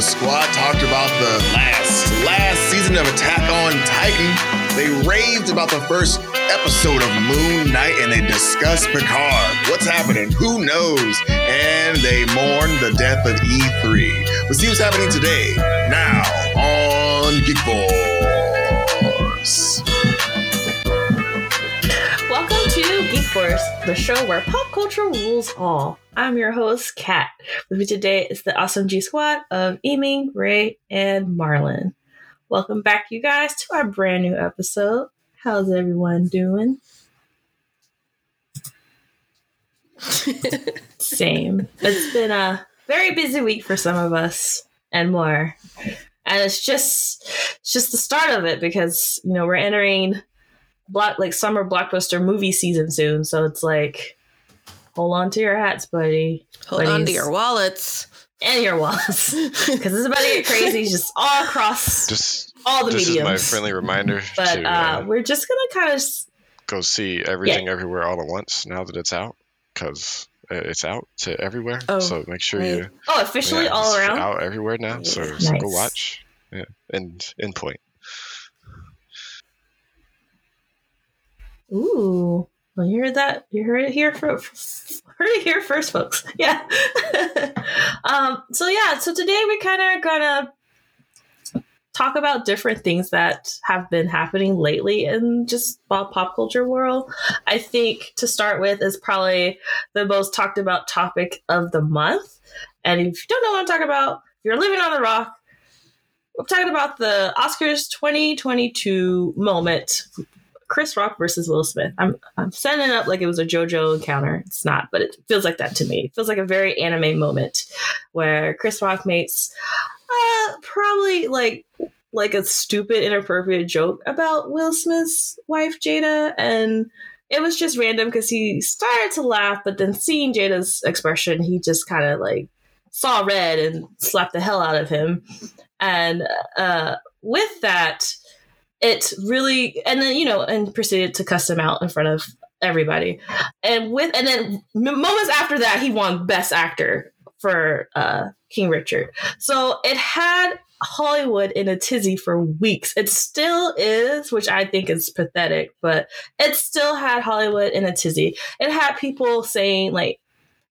the squad talked about the last last season of Attack on Titan. They raved about the first episode of Moon Knight and they discussed Picard. What's happening? Who knows? And they mourn the death of E3. Let's see what's happening today. Now on Geek Force. Force, the show where pop culture rules all. I'm your host, Kat. With me today is the awesome G Squad of Eaming, Ray, and Marlon. Welcome back, you guys, to our brand new episode. How's everyone doing? Same. It's been a very busy week for some of us and more. And it's just it's just the start of it because, you know, we're entering block like summer blockbuster movie season soon. So it's like hold on to your hats, buddy. Hold on to your wallets. And your wallets. Because it's about to get crazy just all across Just all the this mediums. is my friendly reminder but to uh, uh, we're just gonna kind of go see everything everywhere all at once now that it's out because it's out to everywhere. Oh, so make sure right. you oh officially yeah, all it's around. out everywhere now. So, Yeah. so go watch. Yeah, and in Ooh. Well, you heard that. You heard it here for heard it here first, folks. Yeah. um. So yeah. So today we kind of gonna talk about different things that have been happening lately in just pop culture world. I think to start with is probably the most talked about topic of the month. And if you don't know what I'm talking about, you're living on the rock, I'm talking about the Oscars 2022 moment Chris Rock versus Will Smith. I'm I'm setting it up like it was a JoJo encounter. It's not, but it feels like that to me. It feels like a very anime moment where Chris Rock makes uh, probably like like a stupid, inappropriate joke about Will Smith's wife Jada, and it was just random because he started to laugh, but then seeing Jada's expression, he just kind of like saw red and slapped the hell out of him. And uh, with that, it really and then you know and proceeded to cuss him out in front of everybody. And with and then moments after that he won best actor for uh king richard. So it had hollywood in a tizzy for weeks. It still is which i think is pathetic but it still had hollywood in a tizzy. It had people saying like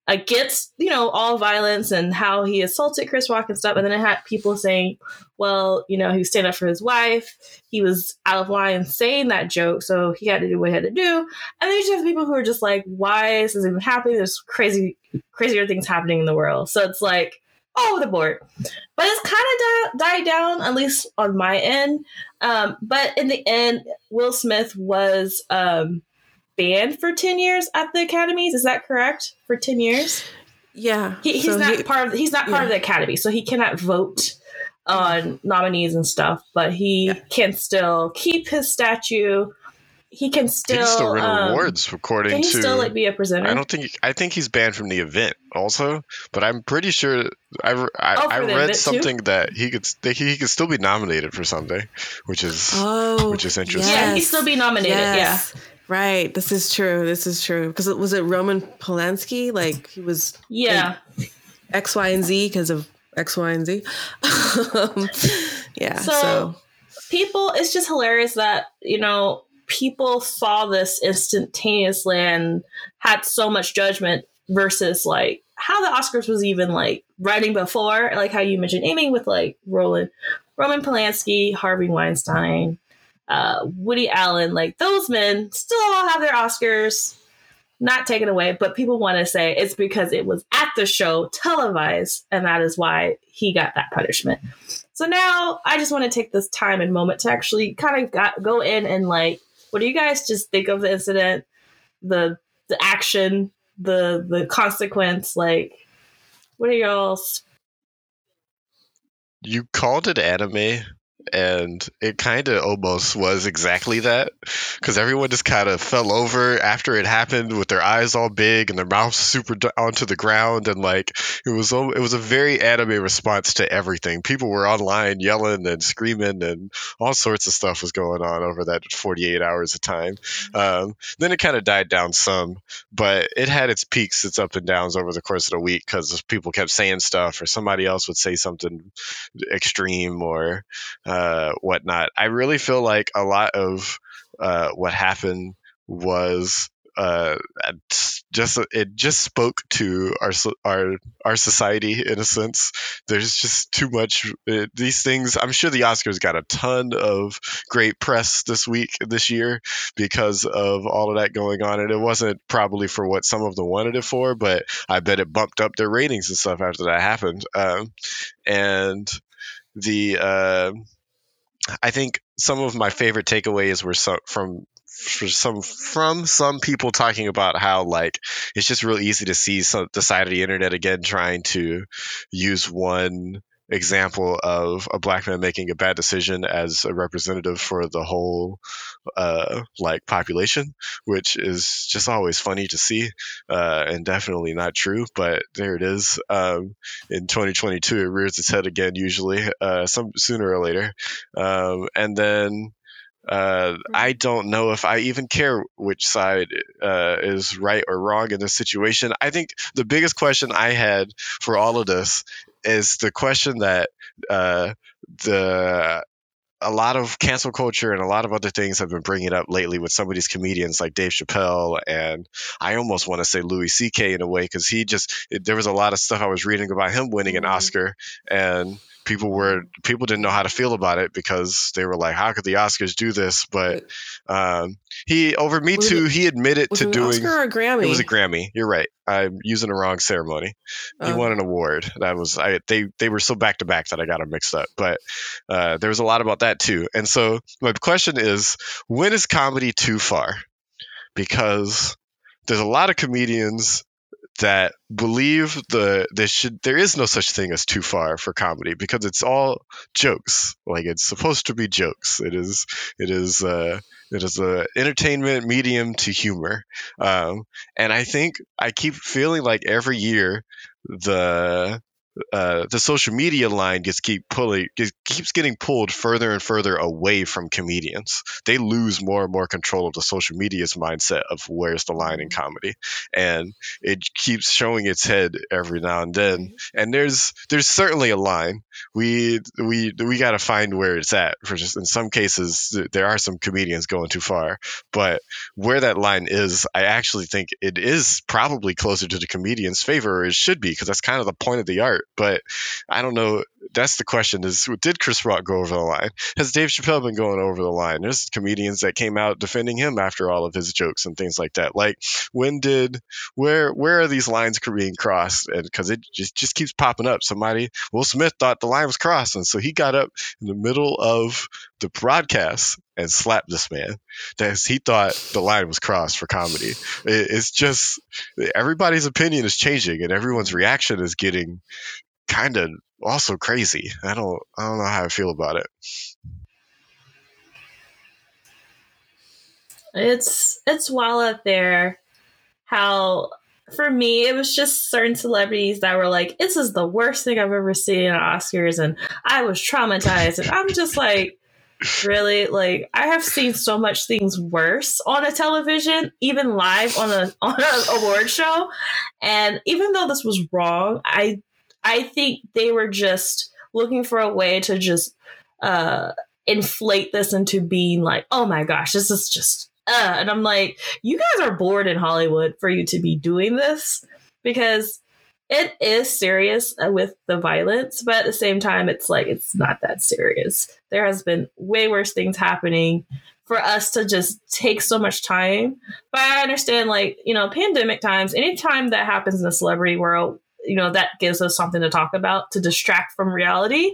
against you know all violence and how he assaulted chris rock and stuff and then it had people saying well, you know, he standing up for his wife. He was out of line saying that joke, so he had to do what he had to do. And then you just have people who are just like, why is this even happening? There's crazy, crazier things happening in the world. So it's like all over the board. But it's kind of di- died down, at least on my end. Um, but in the end, Will Smith was um, banned for 10 years at the academies. Is that correct? For 10 years? Yeah. He, he's so not he- part of he's not part of the academy, so he cannot vote on nominees and stuff. But he Yeah. can still keep his statue. He can He still can still win um, awards according Can he to. still like be a presenter? I don't think. I think he's banned from the event also, but I'm pretty sure. I, I, Oh, I read event too? something that he could that he could still be nominated for something, which is Oh, which is interesting. yeah, he yes, still be nominated. yes. Right. This is true. This is true. Because it was it Roman Polanski? Like he was Yeah, yeah. X, Y, and Z because of X, Y, and Z. yeah. So- So, people it's just hilarious that you know people saw this instantaneously and had so much judgment versus like how the oscars was even like writing before like how you mentioned aiming with like roland roman polanski harvey weinstein uh, woody allen like those men still all have their oscars not taken away but people want to say it's because it was at the show televised and that is why he got that punishment so now I just want to take this time and moment to actually kind of got, go in and like, what do you guys just think of the incident, the the action, the the consequence? Like, what are y'all's? You called it anime and it kind of almost was exactly that because everyone just kind of fell over after it happened with their eyes all big and their mouths super d- onto the ground and like it was it was a very anime response to everything. People were online yelling and screaming and all sorts of stuff was going on over that 48 hours of time. Um, then it kind of died down some but it had its peaks its up and downs over the course of the week because people kept saying stuff or somebody else would say something extreme or uh, whatnot. I really feel like a lot of uh, what happened was uh, just it just spoke to our our our society in a sense. There's just too much it, uh, these things. I'm sure the Oscars got a ton of great press this week this year because of all of that going on, and it wasn't probably for what some of them wanted it for, but I bet it bumped up their ratings and stuff after that happened. Um, and the uh, I think some of my favorite takeaways were so, from some from some people talking about how like it's just real easy to see some the side of the internet again trying to use one example of a black man making a bad decision as a representative for the whole uh, like population, which is just always funny to see uh, and definitely not true. But there it is. Um, in 2022, it rears its head again, usually uh, some sooner or later, um, and then. Uh, I don't know if I even care which side uh, is right or wrong in this situation. I think the biggest question I had for all of this is the question that uh, the a lot of cancel culture and a lot of other things have been bringing up lately with some of these comedians like Dave Chappelle and I almost want to say Louis C.K. in a way because he just there was a lot of stuff I was reading about him winning an mm-hmm. Oscar and people were people didn't know how to feel about it because they were like, "How could the Oscars do this?" But um, he over Me Too, it, he admitted to doing Oscar or Grammy. It was a Grammy. You're right. I'm using the wrong ceremony. He won an award. That was I. They they were so back to back that I got them mixed up. But uh, there was a lot about that too. And so my question is, when is comedy too far? Because there's a lot of comedians that believe the there should there is no such thing as too far for comedy because it's all jokes. Like it's supposed to be jokes. It is it is uh it is a entertainment medium to humor. Um and i think i keep feeling like every year the uh, the social media line gets keep pulling gets, keeps getting pulled further and further away from comedians. They lose more and more control of the social media's mindset of where's the line in comedy, and it keeps showing its head every now and then. And there's there's certainly a line. We we we got to find where it's at. For just in some cases, there are some comedians going too far, but where that line is, I actually think it is probably closer to the comedian's favor. Or it should be because that's kind of the point of the art but I don't know. That's the question: is did Chris Rock go over the line? Has Dave Chappelle been going over the line? There's comedians that came out defending him after all of his jokes and things like that. Like when did where where are these lines being crossed? And because it just just keeps popping up. Somebody Will Smith thought the line was crossed, and so he got up in the middle of the broadcast and slapped this man that he thought the line was crossed for comedy. it's just everybody's opinion is changing and everyone's reaction is getting kind of also crazy. I don't I don't know how I feel about it. It's it's well out there how for me it was just certain celebrities that were like this is the worst thing I've ever seen at Oscars and I was traumatized and I'm just like really like I have seen so much things worse on a television, even live on a on an award show. And even though this was wrong, I I think they were just looking for a way to just uh inflate this into being like, oh my gosh, this is just uh and I'm like, you guys are bored in Hollywood for you to be doing this because it is serious uh, with the violence, but at the same time, it's like it's not that serious. There has been way worse things happening for us to just take so much time. But I understand, like, you know, pandemic times, anytime that happens in the celebrity world, you know, that gives us something to talk about to distract from reality.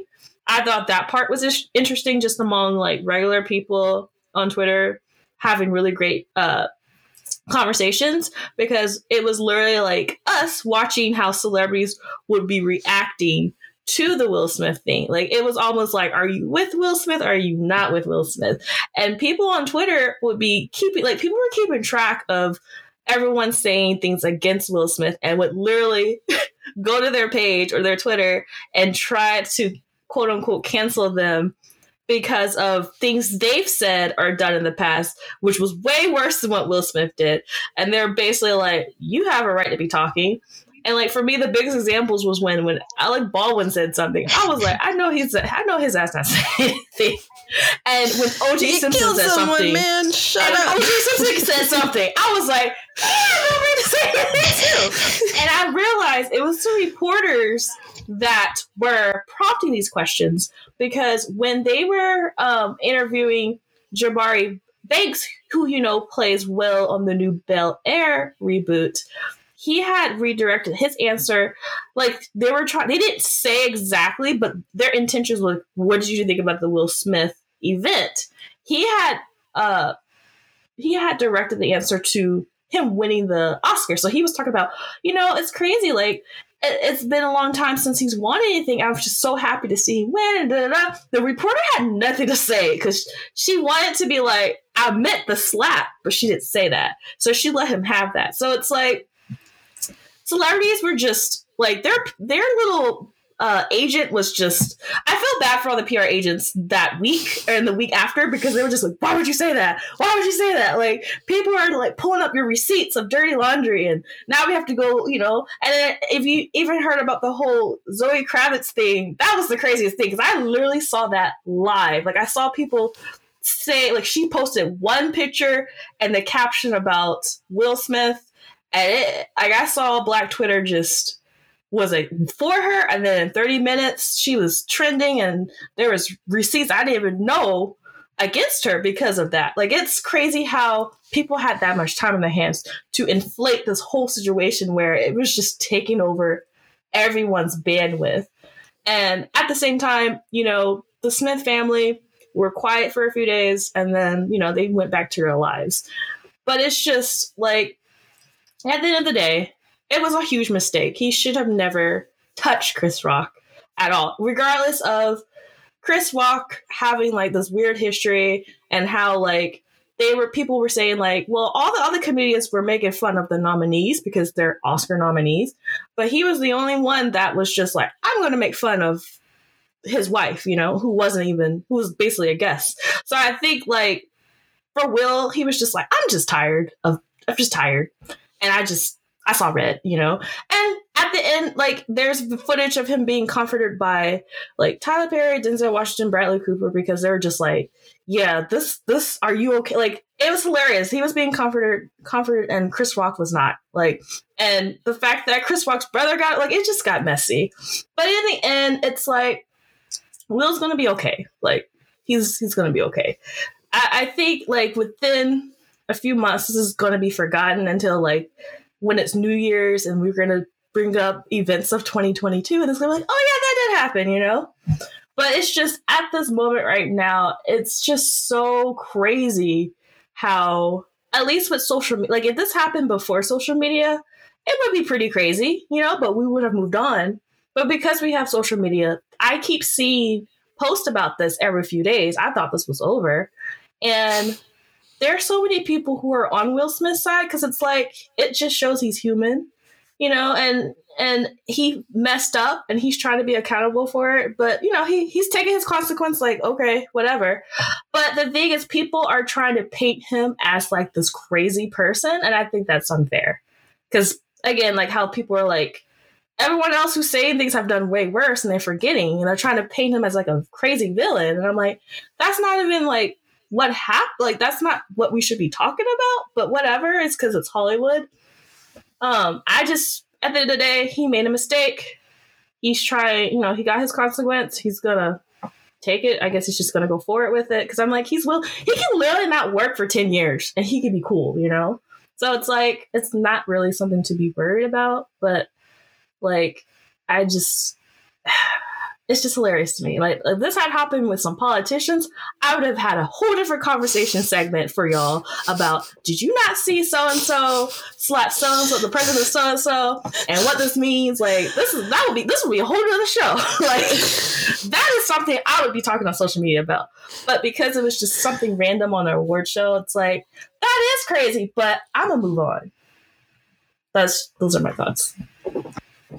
I thought that part was interesting just among like regular people on Twitter having really great uh, conversations because it was literally like us watching how celebrities would be reacting to the Will Smith thing. Like it was almost like, are you with Will Smith? Or are you not with Will Smith? And people on Twitter would be keeping like people were keeping track of everyone saying things against Will Smith and would literally go to their page or their Twitter and try to quote unquote cancel them because of things they've said or done in the past, which was way worse than what Will Smith did. And they're basically like, you have a right to be talking. And like for me, the biggest examples was when when Alec Baldwin said something. I was like, I know he's I know his ass not saying anything. And when OJ You Simpson said someone, something, man. Shut and up. OJ Simpson said something, I was like, I to say anything too. And I realized it was the reporters that were prompting these questions because when they were um, interviewing Jabari Banks, who you know plays Will on the new Bel Air reboot, he had redirected his answer. Like they were trying, they didn't say exactly, but their intentions were, "What did you think about the Will Smith event?" He had, uh, he had directed the answer to him winning the Oscar. So he was talking about, you know, it's crazy. Like it, it's been a long time since he's won anything. I was just so happy to see him win. Da, da, da. The reporter had nothing to say because she wanted to be like, I meant the slap, but she didn't say that. So she let him have that. So it's like celebrities were just like their their little uh, agent was just I felt bad for all the PR agents that week and the week after because they were just like, why would you say that? Why would you say that? Like people are like pulling up your receipts of dirty laundry and now we have to go, you know. And then if you even heard about the whole Zoe Kravitz thing, that was the craziest thing because I literally saw that live. Like I saw people say like she posted one picture and the caption about Will Smith and it like I saw Black Twitter just was it for her and then in 30 minutes she was trending and there was receipts i didn't even know against her because of that. Like it's crazy how people had that much time in their hands to inflate this whole situation where it was just taking over everyone's bandwidth. And at the same time you know the smith family were quiet for a few days and then you know they went back to their lives. But it's just like at the end of the day it was a huge mistake. He should have never touched Chris Rock at all, regardless of Chris Rock having like this weird history and how like they were people were saying like, well, all the other comedians were making fun of the nominees because they're Oscar nominees, but he was the only one that was just like, I'm going to make fun of his wife, you know, who wasn't even who was basically a guest. So I think like for Will, he was just like, I'm just tired of I'm just tired. And I just I saw red, you know? And at the end, like, there's the footage of him being comforted by, like, Tyler Perry, Denzel Washington, Bradley Cooper, because they're just like, yeah, this, this, are you okay? Like, it was hilarious. He was being comforted, comforted, and Chris Rock was not. Like, and the fact that Chris Rock's brother got, like, it just got messy. But in the end, it's like, Will's gonna be okay. Like, he's, he's gonna be okay. I, I think, like, within a few months, this is gonna be forgotten until, like, when it's New Year's and we're gonna bring up events of 2022 and it's gonna be like, oh yeah, that did happen, you know? But it's just at this moment right now, it's just so crazy how at least with social media like if this happened before social media, it would be pretty crazy, you know, but we would have moved on. But because we have social media, I keep seeing posts about this every few days. I thought this was over. And there are so many people who are on Will Smith's side because it's like it just shows he's human, you know, and and he messed up and he's trying to be accountable for it, but you know, he he's taking his consequence like, okay, whatever. But the thing is people are trying to paint him as like this crazy person, and I think that's unfair. Cuz again, like how people are like everyone else who's saying things have done way worse and they're forgetting and they're trying to paint him as like a crazy villain and I'm like that's not even like what happened like that's not what we should be talking about but whatever it's because it's hollywood. Um i just at the end of the day he made a mistake. He's trying you know he got his consequence. He's gonna take it. I guess he's just gonna go forward with it because i'm like he's will he can literally not work for 10 years and he can be cool you know? So it's like it's not really something to be worried about but like i just it's just hilarious to me. Like if this had happened with some politicians, I would have had a whole different conversation segment for y'all about did you not see so and so slap so and so the president so and so and what this means? Like this is that would be this would be a whole other show. like that is something I would be talking on social media about. But because it was just something random on an award show, it's like that is crazy. But I'm gonna move on. That's those are my thoughts.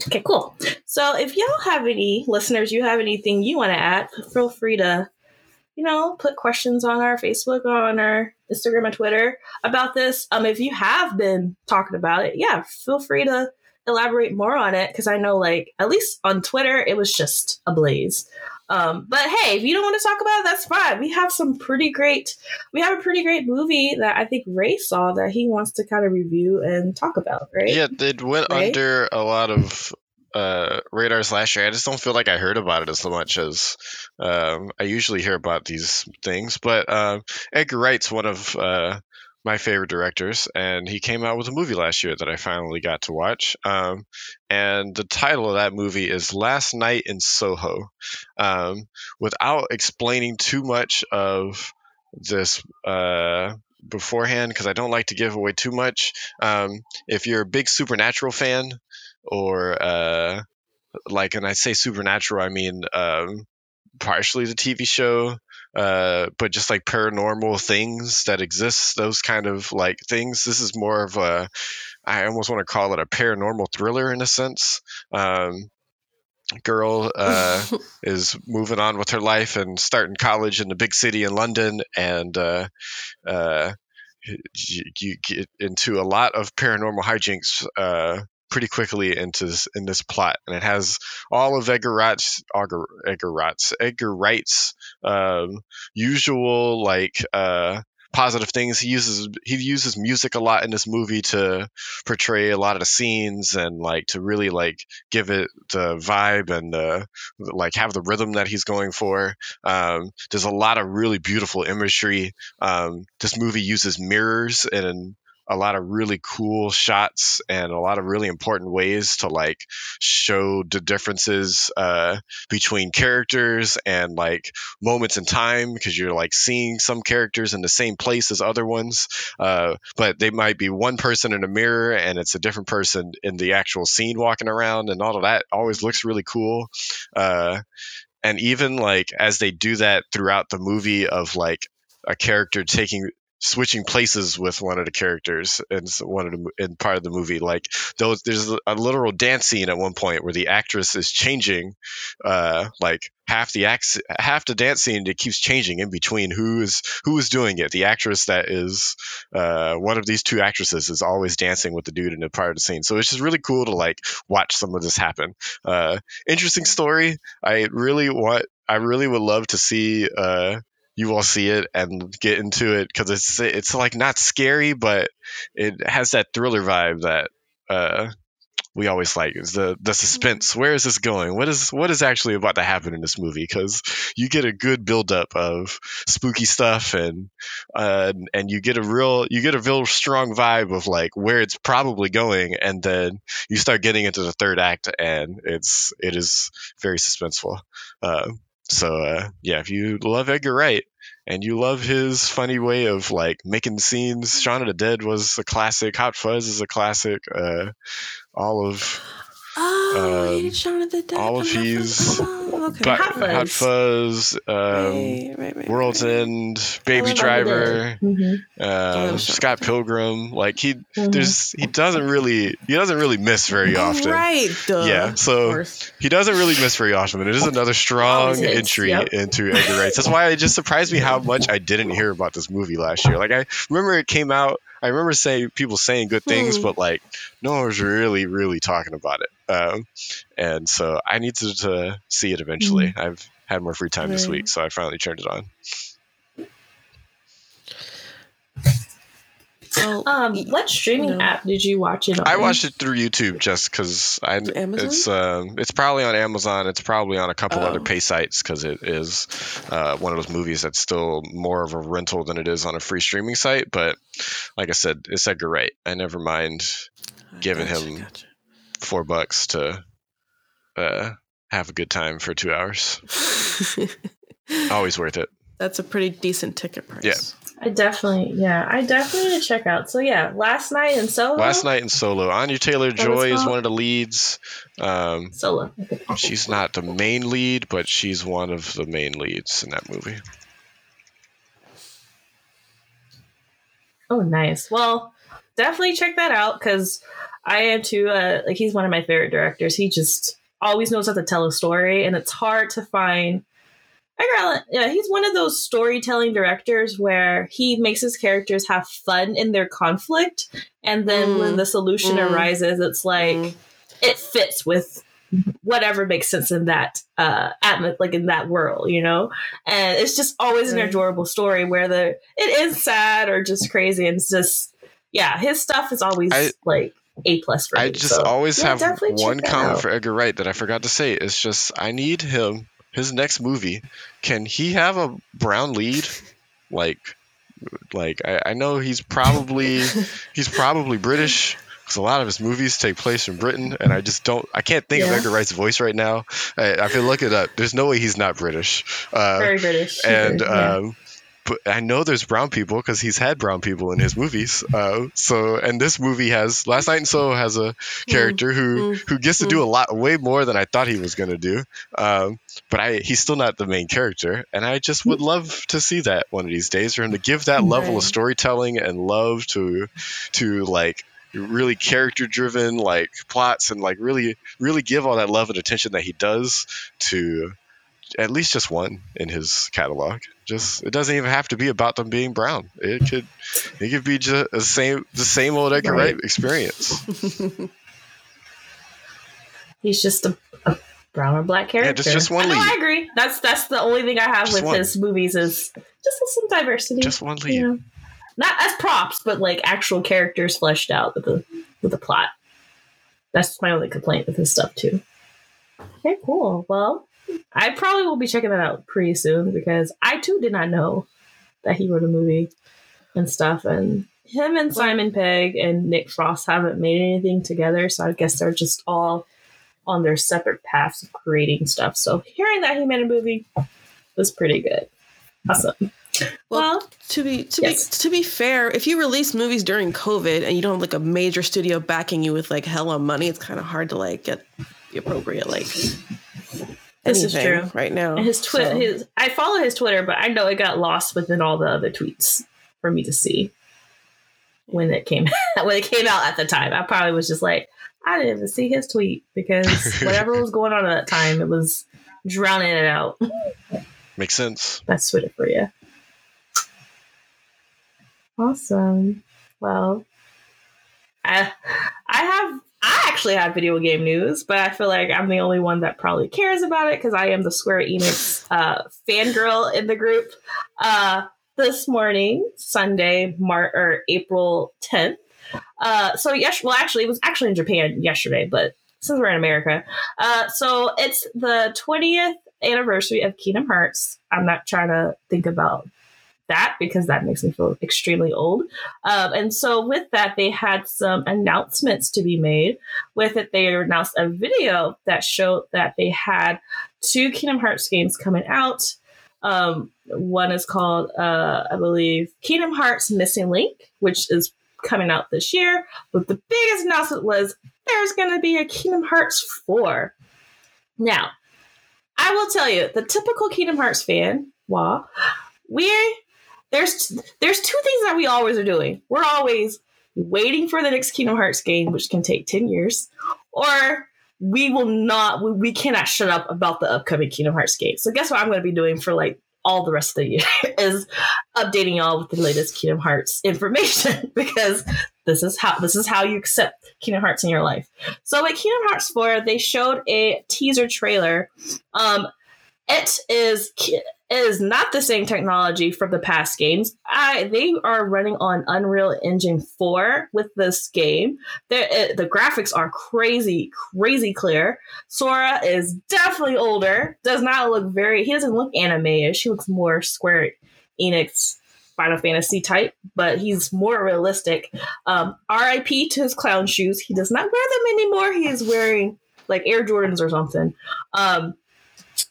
Okay, cool. So if y'all have any listeners, you have anything you want to add, feel free to, you know, put questions on our Facebook, on our Instagram and Twitter about this. Um, if you have been talking about it, yeah, feel free to elaborate more on it because I know, like, at least on Twitter, it was just a blaze. Um, but hey, if you don't want to talk about it, that's fine. We have some pretty great, we have a pretty great movie that I think Ray saw that he wants to kind of review and talk about, right? Yeah, it went Right? under a lot of uh, radars last year. I just don't feel like I heard about it as much as um, I usually hear about these things. But um, Edgar Wright's one of uh, my favorite directors, and he came out with a movie last year that I finally got to watch. Um, and the title of that movie is Last Night in Soho. Um, without explaining too much of this uh, beforehand, because I don't like to give away too much. Um, if you're a big Supernatural fan, or uh, like, and I say Supernatural, I mean um, partially the TV show, uh, but just like paranormal things that exist, those kind of like things. This is more of a, I almost want to call it a paranormal thriller in a sense. Um, girl uh, is moving on with her life and starting college in the big city in London, and uh, uh, you, you get into a lot of paranormal hijinks uh, pretty quickly into this, in this plot, and it has all of Edgar Wright's Edgar, Edgar Wright's Edgar Wright's um, usual like uh, positive things. He uses he uses music a lot in this movie to portray a lot of the scenes and like to really like give it the vibe and the like have the rhythm that he's going for. Um, there's a lot of really beautiful imagery. Um, this movie uses mirrors and a lot of really cool shots and a lot of really important ways to like show the differences uh, between characters and like moments in time because you're like seeing some characters in the same place as other ones. Uh, but they might be one person in a mirror and it's a different person in the actual scene walking around and all of that always looks really cool. Uh, and even like as they do that throughout the movie of like a character taking switching places with one of the characters and one of the in part of the movie. Like those there's a literal dance scene at one point where the actress is changing uh like half the act half the dance scene it keeps changing in between who is who is doing it. The actress that is uh one of these two actresses is always dancing with the dude in the part of the scene. So it's just really cool to like watch some of this happen. Uh interesting story. I really want i really would love to see uh you all see it and get into it because it's it's like not scary, but it has that thriller vibe that uh, we always like. Is the the suspense? Where is this going? What is what is actually about to happen in this movie? Because you get a good buildup of spooky stuff and uh, and you get a real you get a real strong vibe of like where it's probably going, and then you start getting into the third act, and it's it is very suspenseful. Uh, so uh, yeah, if you love Edgar Wright and you love his funny way of like making scenes, Shaun of the Dead was a classic. Hot Fuzz is a classic. Uh, all of Oh, Um, he did Shaun of the Dead. all of I'm his Oh, okay. But Hot Fuzz. Hot Fuzz, um, right, right, right, World's right. End, Baby Shaun of the Driver, Dead. Mhm. uh, that was Shaun Scott of the Dead. Pilgrim. Like he, Mhm. there's he doesn't really he doesn't really miss very Oh, often. Right, duh. Yeah, so- He doesn't really miss very often, and it is another strong Always entry yep. into Edgar Wright. That's why it just surprised me how much I didn't hear about this movie last year. Like I remember it came out. I remember saying people saying good things, Hmm. but like no one was really, really talking about it. Um, and so I need to, to see it eventually. I've had more free time this week, so I finally turned it on. Oh, Um, what streaming No. app did you watch it on? I watched it through YouTube just because I Amazon? it's um it's probably on Amazon. It's probably on a couple Oh. other pay sites because it is uh, one of those movies that's still more of a rental than it is on a free streaming site. But like I said, it's Edgar Wright. I never mind giving Gotcha, him- gotcha. four bucks to uh have a good time for two hours. Always worth it. That's a pretty decent ticket price. Yeah. I definitely, yeah, I definitely need to check out. So yeah, last night in Soho. Last night in Soho, Anya Taylor Joy is one of the leads. Um, Soho. she's not the main lead, but she's one of the main leads in that movie. Oh, nice. Well, definitely check that out because I am too. Uh, like he's one of my favorite directors. He just always knows how to tell a story, and it's hard to find. I got yeah. He's one of those storytelling directors where he makes his characters have fun in their conflict, and then Mm. when the solution Mm. arises, it's like Mm. it fits with whatever makes sense in that uh atmos like in that world you know and it's just always an adorable story where the it is sad or just crazy and it's just yeah his stuff is always I- like a plus for I me just so, always yeah, have one comment out. for Edgar Wright that I forgot to say. It's just I need him his next movie. Can he have a brown lead? Like, like I, I know he's probably he's probably British because a lot of his movies take place in Britain, and I just don't I can't think of Edgar Wright's voice right now. I, I can look it up. There's no way he's not British. Uh, very british and yeah. um, but I know there's brown people because he's had brown people in his movies. Uh, so and this movie has Last Night in Soho has a character who mm, who gets to do a lot way more than I thought he was going to do. Um, but I he's still not the main character, and I just would love to see that one of these days for him to give that level Right. of storytelling and love to to like really character driven like plots and like really really give all that love and attention that he does to at least just one in his catalog. Just it doesn't even have to be about them being brown. It could it could be just the same the same old Edgar Right. Wright experience. he's just a, a brown or black character just- just one I know. I agree that's that's the only thing I have Just with one. his movies is just some diversity Just one lead. you know? not as props, but like actual characters fleshed out with the with the plot. That's my only complaint with his stuff too. Okay, cool. Well, I probably will be checking that out pretty soon because I too did not know that he wrote a movie and stuff. And him and Simon Pegg and Nick Frost haven't made anything together, so I guess they're just all on their separate paths of creating stuff. So hearing that he made a movie was pretty good. Awesome. Well, well to be to Yes. be to be fair, if you release movies during COVID and you don't have like a major studio backing you with like hella money, it's kind of hard to like get the appropriate like. This is true. Right now, And his Twitter, So- his I follow his Twitter, but I know it got lost within all the other tweets for me to see when it came when it came out at the time. I probably was just like, I didn't even see his tweet because whatever was going on at that time, it was drowning it out. Makes sense. That's Twitter for you. Awesome. Well, I I have I actually have video game news, but I feel like I'm the only one that probably cares about it because I am the Square Enix uh, fangirl in the group. Uh, this morning, Sunday, Mar- or April 10th. Uh, so yes, well, actually, it was actually in Japan yesterday, but since we're in America, uh, so it's the 20th anniversary of Kingdom Hearts. I'm not trying to think about that because that makes me feel extremely old. Um, and so with that, they had some announcements to be made. With it, they announced a video that showed that they had two Kingdom Hearts games coming out. Um, one is called, uh, I believe, Kingdom Hearts Missing Link, which is coming out this year. But the biggest announcement was there's going to be a Kingdom Hearts 4. Now, I will tell you, the typical Kingdom Hearts fan, wow, we there's there's two things that we always are doing. We're always waiting for the next Kingdom Hearts game, which can take 10 years, or we will not we, we cannot shut up about the upcoming Kingdom Hearts game. So guess what I'm gonna be doing for like all the rest of the year is updating y'all with the latest Kingdom Hearts information because this is how this is how you accept Kingdom Hearts in your life. So at Kingdom Hearts 4, they showed a teaser trailer. Um it is is not the same technology from the past games. I they are running on Unreal Engine 4 with this game. The the graphics are crazy, crazy clear. Sora is definitely older. Does not look very. He doesn't look anime-ish. He looks more Square Enix Final Fantasy type, but he's more realistic. Um, R.I.P. to his clown shoes. He does not wear them anymore. He is wearing like Air Jordans or something. Um,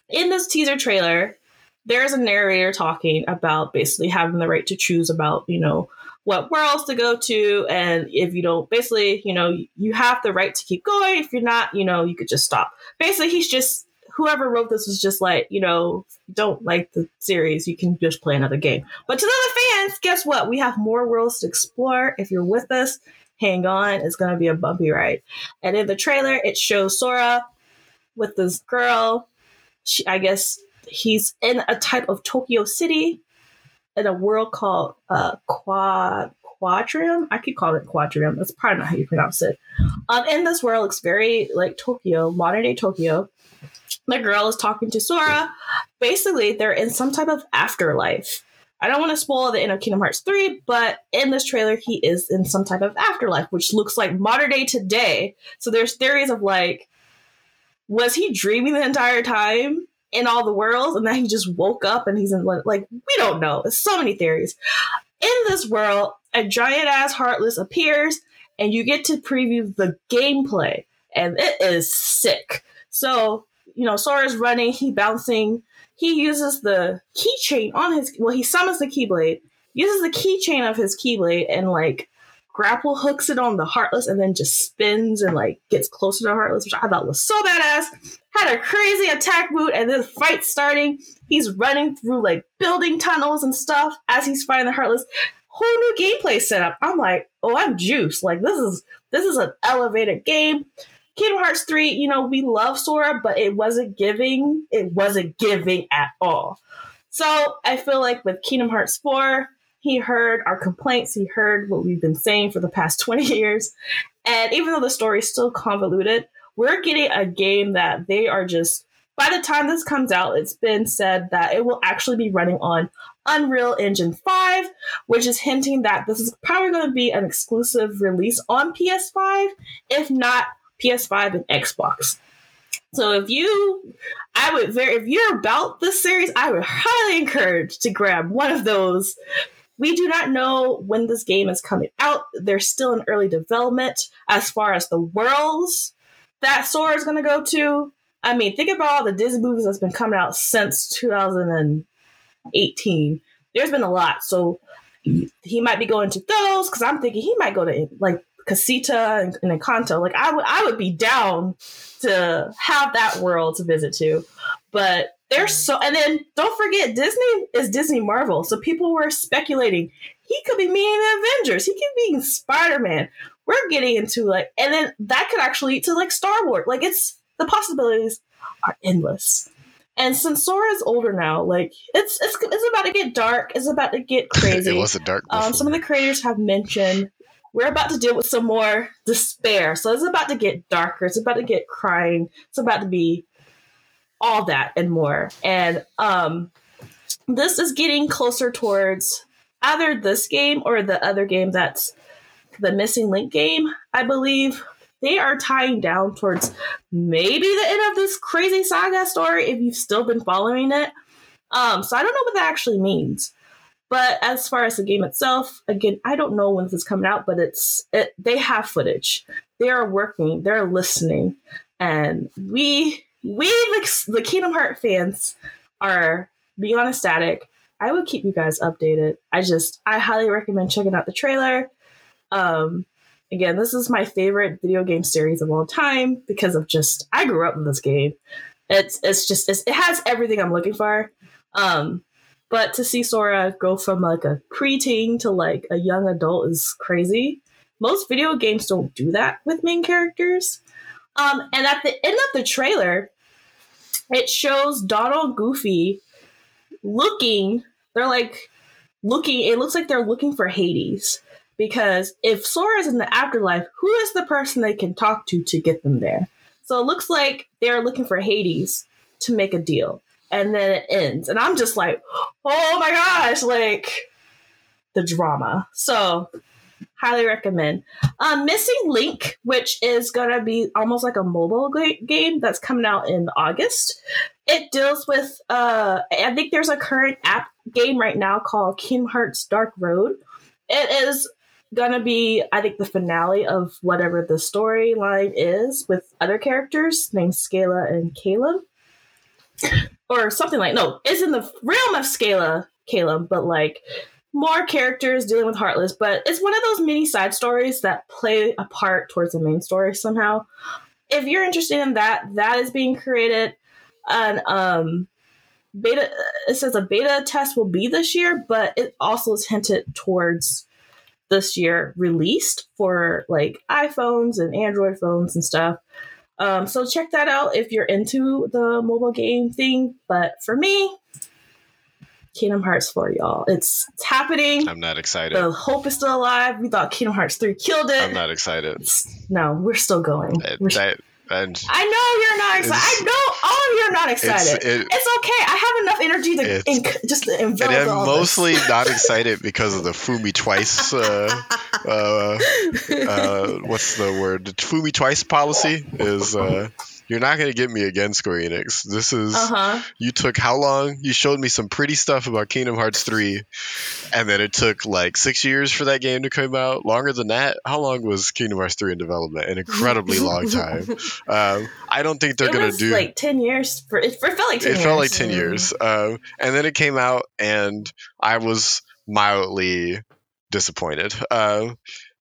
in this teaser trailer, there's a narrator talking about basically having the right to choose about, you know, what worlds to go to. And if you don't, basically, you know, you have the right to keep going. If you're not, you know, you could just stop. Basically, he's just, whoever wrote this was just like, you know, don't like the series, you can just play another game. But to the other fans, guess what? We have more worlds to explore. If you're with us, hang on. It's going to be a bumpy ride. And in the trailer, it shows Sora with this girl. She, I guess he's in a type of Tokyo City in a world called uh, Quad Quadrium. I could call it Quadrium. That's probably not how you pronounce it. Um, in this world, looks very like Tokyo, modern day Tokyo. The girl is talking to Sora. Basically, they're in some type of afterlife. I don't want to spoil the end of Kingdom Hearts 3, but in this trailer, he is in some type of afterlife, which looks like modern day today. So there's theories of like, was he dreaming the entire time? In all the worlds, and then he just woke up and he's in like we don't know. There's so many theories. In this world, a giant ass Heartless appears, and you get to preview the gameplay, and it is sick. So you know, Sora's running, he bouncing. He uses the keychain on his well, he summons the Keyblade, uses the keychain of his Keyblade, and like grapple hooks it on the Heartless and then just spins and like gets closer to Heartless, which I thought was so badass. Had a crazy attack boot and then fight starting. He's running through like building tunnels and stuff as he's fighting the Heartless. Whole new gameplay setup. I'm like, oh, I'm juiced. Like this is this is an elevated game. Kingdom Hearts 3, you know, we love Sora, but it wasn't giving. It wasn't giving at all. So I feel like with Kingdom Hearts 4, he heard our complaints. He heard what we've been saying for the past 20 years. And even though the story is still convoluted, we're getting a game that they are just, by the time this comes out, it's been said that it will actually be running on Unreal Engine 5, which is hinting that this is probably going to be an exclusive release on PS5, if not PS5 and Xbox. So if you, I would very, if you're about this series, I would highly encourage to grab one of those we do not know when this game is coming out. They're still in early development as far as the worlds that Sora is going to go to. I mean, think about all the Disney movies that's been coming out since 2018. There's been a lot. So he might be going to those because I'm thinking he might go to like Casita and, and Encanto. Like I would, I would be down to have that world to visit to. But there's so, and then don't forget, Disney is Disney Marvel. So people were speculating he could be meeting the Avengers. He could be Spider Man. We're getting into like, and then that could actually lead to like Star Wars. Like it's the possibilities are endless. And since Sora's older now, like it's it's it's about to get dark. It's about to get crazy. it was a dark. Um, some of the creators have mentioned we're about to deal with some more despair. So it's about to get darker. It's about to get crying. It's about to be all that and more. And um, this is getting closer towards either this game or the other game that's the missing link game, I believe. They are tying down towards maybe the end of this crazy saga story if you've still been following it. Um, so I don't know what that actually means. But as far as the game itself, again, I don't know when this is coming out, but it's it, they have footage. They are working, they're listening, and we we the, the Kingdom Heart fans are beyond ecstatic. I would keep you guys updated. I just I highly recommend checking out the trailer. Um again, this is my favorite video game series of all time because of just I grew up in this game. It's it's just it's, it has everything I'm looking for. Um but to see Sora go from like a preteen to like a young adult is crazy. Most video games don't do that with main characters. Um, and at the end of the trailer, it shows Donald Goofy looking, they're like looking, it looks like they're looking for Hades. Because if Sora's in the afterlife, who is the person they can talk to to get them there? So it looks like they're looking for Hades to make a deal. And then it ends. And I'm just like, oh my gosh, like the drama. So highly recommend. Um, Missing Link, which is gonna be almost like a mobile game that's coming out in August. It deals with uh, I think there's a current app game right now called Kingdom Hearts Dark Road. It is gonna be, I think, the finale of whatever the storyline is with other characters named Scala and Caleb. Or something like no, it's in the realm of Scala, Caleb, but like more characters dealing with Heartless, but it's one of those mini side stories that play a part towards the main story somehow. If you're interested in that, that is being created. And um beta it says a beta test will be this year, but it also is hinted towards this year released for like iPhones and Android phones and stuff. Um, so check that out if you're into the mobile game thing. But for me, Kingdom Hearts 4, y'all. It's it's happening. I'm not excited. The hope is still alive. We thought Kingdom Hearts 3 killed it. I'm not excited. It's- no, we're still going. That, We're- that- and I know you're not excited. I know all of you are not it's, excited. it, It's okay. I have enough energy to inc- just to envelop and I'm all this. mostly not excited because of the Fumi twice. Uh, uh, uh, what's the word? The Fumi twice policy is uh, you're not going to get me again, Square Enix. This is Uh huh. you took how long? You showed me some pretty stuff about Kingdom Hearts 3, and then it took like six years for that game to come out. Longer than that? How long was Kingdom Hearts 3 in development? An incredibly long time. Um, I don't think they're gonna was do. like ten years for it. Felt like ten it years. felt like 10 Mm. years. Um, and then it came out, and I was mildly disappointed. Um,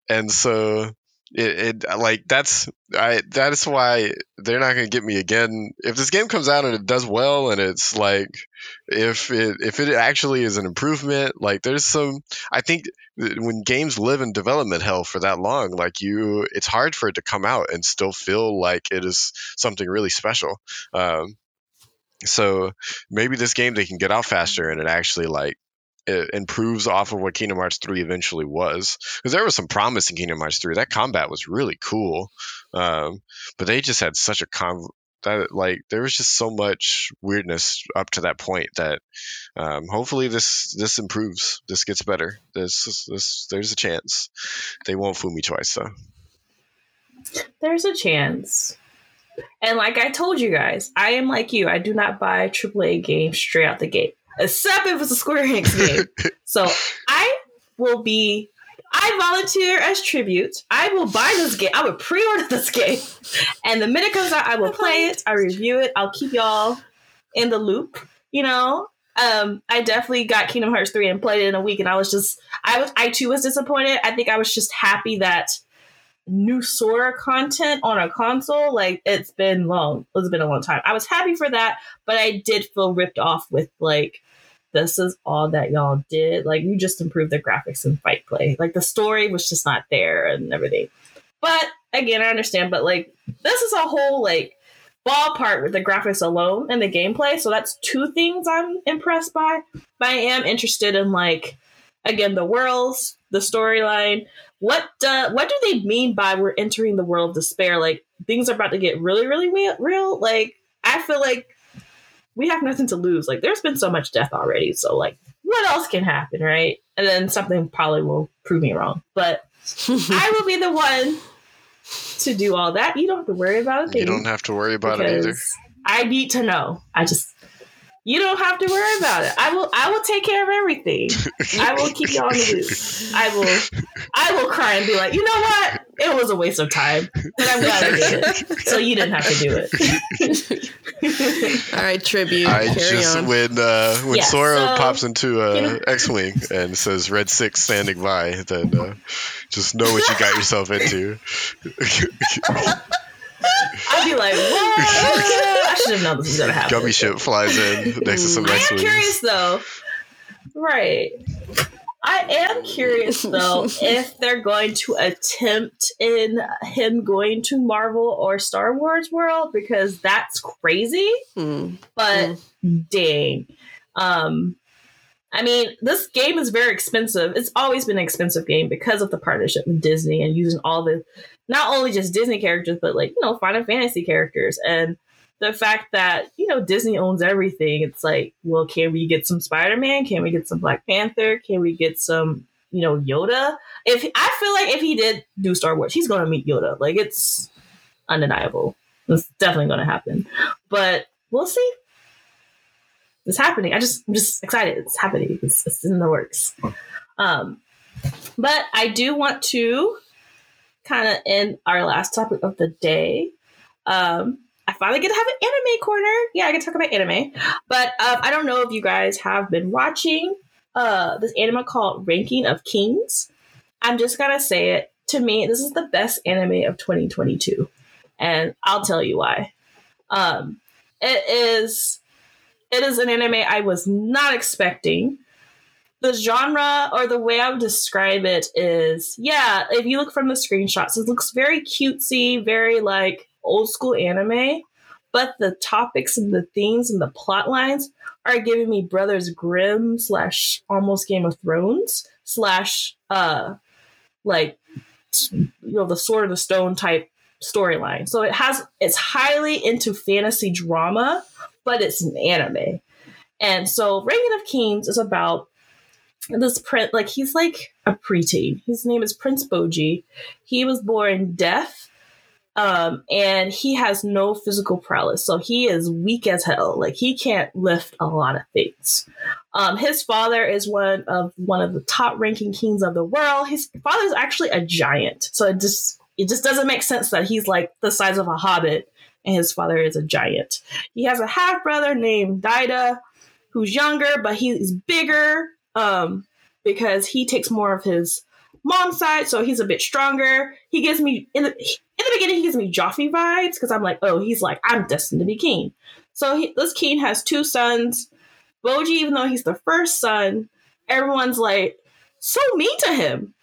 and so it, it like that's I that's why they're not gonna get me again. If this game comes out and it does well and it's like if it if it actually is an improvement, like there's some I think when games live in development hell for that long, like you it's hard for it to come out and still feel like it is something really special. Um, so maybe this game they can get out faster and it actually like it improves off of what Kingdom Hearts 3 eventually was. Because there was some promise in Kingdom Hearts 3. That combat was really cool. Um, but they just had such a con that like there was just so much weirdness up to that point that um, hopefully this this improves. This gets better. This this there's a chance. They won't fool me twice though. There's a chance. And like I told you guys, I am like you. I do not buy AAA games straight out the gate, except if it's a Square Enix game. so I will be. I volunteer as tribute. I will buy this game. I will pre-order this game, and the minute it comes out, I will play it. I review it. I'll keep y'all in the loop. You know, um, I definitely got Kingdom Hearts three and played it in a week, and I was just, I was, I too was disappointed. I think I was just happy that new Sora content on a console, like it's been long. It's been a long time. I was happy for that, but I did feel ripped off with like this is all that y'all did. Like you just improved the graphics and fight play. Like the story was just not there and everything. But again, I understand, but like this is a whole like ballpark with the graphics alone and the gameplay. So that's two things I'm impressed by. But I am interested in like again the worlds, the storyline, what uh, what do they mean by we're entering the world of despair? Like things are about to get really, really real. Like I feel like we have nothing to lose. Like there's been so much death already. So like what else can happen, right? And then something probably will prove me wrong. But I will be the one to do all that. You don't have to worry about a thing. You don't have to worry about it either. I need to know. I just you don't have to worry about it. I will I will take care of everything. I will keep you on the loop. I will I will cry and be like, you know what? It was a waste of time. And I'm glad I did it. So you didn't have to do it. All right, tribute. I Carry just on. when uh, when Yeah, Sora so- pops into You uh, know- X-wing and says "Red Six standing by," then uh, just know what you got yourself into. I'd be like, what? I should have known this was gonna happen. Gummy ship flies in next to some nice. I am X-wings. curious though. Right. I am curious though if they're going to attempt in him going to Marvel or Star Wars world because that's crazy. Hmm. But dang. Um I mean, this game is very expensive. It's always been an expensive game because of the partnership with Disney and using all the not only just Disney characters, but like, you know, Final Fantasy characters. And the fact that, you know, Disney owns everything, it's like, well, can we get some Spider Man? Can we get some Black Panther? Can we get some, you know, Yoda? If I feel like if he did do Star Wars, he's gonna meet Yoda. Like it's undeniable. It's definitely gonna happen. But we'll see. It's happening. I just I'm just excited. It's happening. It's, it's in the works. Um but I do want to kind of in our last topic of the day. Um, I finally get to have an anime corner. Yeah, I can talk about anime. But um, I don't know if you guys have been watching uh, this anime called Ranking of Kings. I'm just gonna say it. To me, this is the best anime of 2022, and I'll tell you why. Um, it is it is an anime I was not expecting. The genre or the way I would describe it is, yeah, if you look from the screenshots, it looks very cutesy, very like old school anime, but the topics and the themes and the plot lines are giving me Brothers Grimm slash almost Game of Thrones slash uh like you know the Sword of the Stone type storyline. So it has it's highly into fantasy drama, but it's an anime. And so Ranking of Kings is about this prince like he's like a preteen. His name is Prince Boji. He was born deaf um, and he has no physical prowess, so he is weak as hell. Like he can't lift a lot of things. Um, his father is one of one of the top ranking kings of the world. His father is actually a giant, so it just it just doesn't make sense that he's like the size of a hobbit and his father is a giant. He has a half brother named Daida, who's younger, but he's bigger um, because he takes more of his mom's side, so he's a bit stronger. He gives me in the in the beginning he gives me Joffrey vibes because I'm like, oh, he's like I'm destined to be king. So he, this king has two sons. Boji, even though he's the first son, everyone's like so mean to him.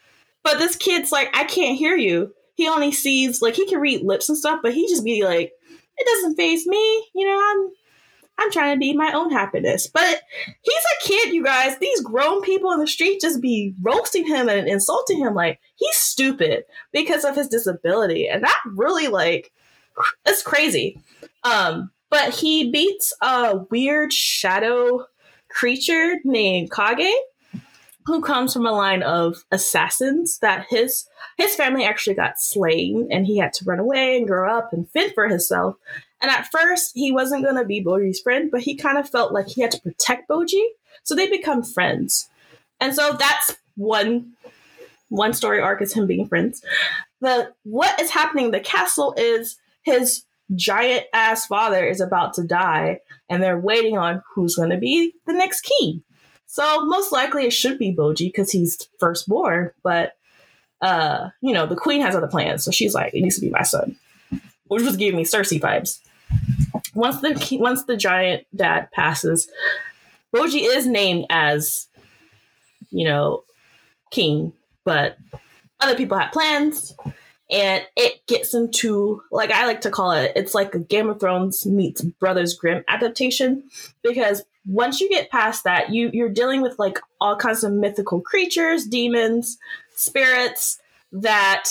But this kid's like, I can't hear you. He only sees like he can read lips and stuff, but he just be like, it doesn't phase me. You know, I'm I'm trying to be my own happiness. But he's a kid, you guys. These grown people in the street just be roasting him and insulting him like he's stupid because of his disability. And that really like it's crazy. Um, but he beats a weird shadow creature named Kage who comes from a line of assassins that his his family actually got slain and he had to run away and grow up and fend for himself. And at first he wasn't gonna be Boji's friend, but he kind of felt like he had to protect Boji. So they become friends. And so that's one one story arc is him being friends. The what is happening in the castle is his giant ass father is about to die and they're waiting on who's going to be the next king. So most likely it should be Boji because he's firstborn, but uh, you know, the queen has other plans, so she's like, it needs to be my son. Which was giving me Cersei vibes. Once the once the giant dad passes, Boji is named as, you know, king, but other people have plans and it gets into like I like to call it it's like a Game of Thrones meets Brothers Grimm adaptation because once you get past that you you're dealing with like all kinds of mythical creatures, demons, spirits that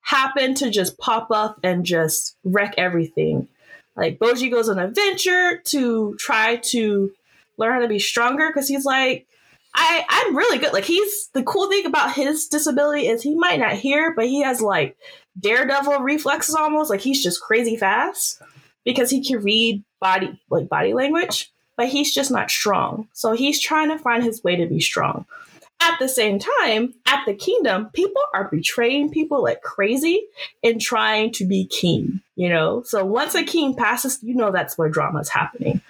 happen to just pop up and just wreck everything. Like Boji goes on an adventure to try to learn how to be stronger because he's like I I'm really good. Like he's the cool thing about his disability is he might not hear, but he has like daredevil reflexes almost. Like he's just crazy fast because he can read body like body language, but he's just not strong. So he's trying to find his way to be strong. At the same time, at the kingdom, people are betraying people like crazy and trying to be king, you know? So once a king passes, you know that's where drama is happening.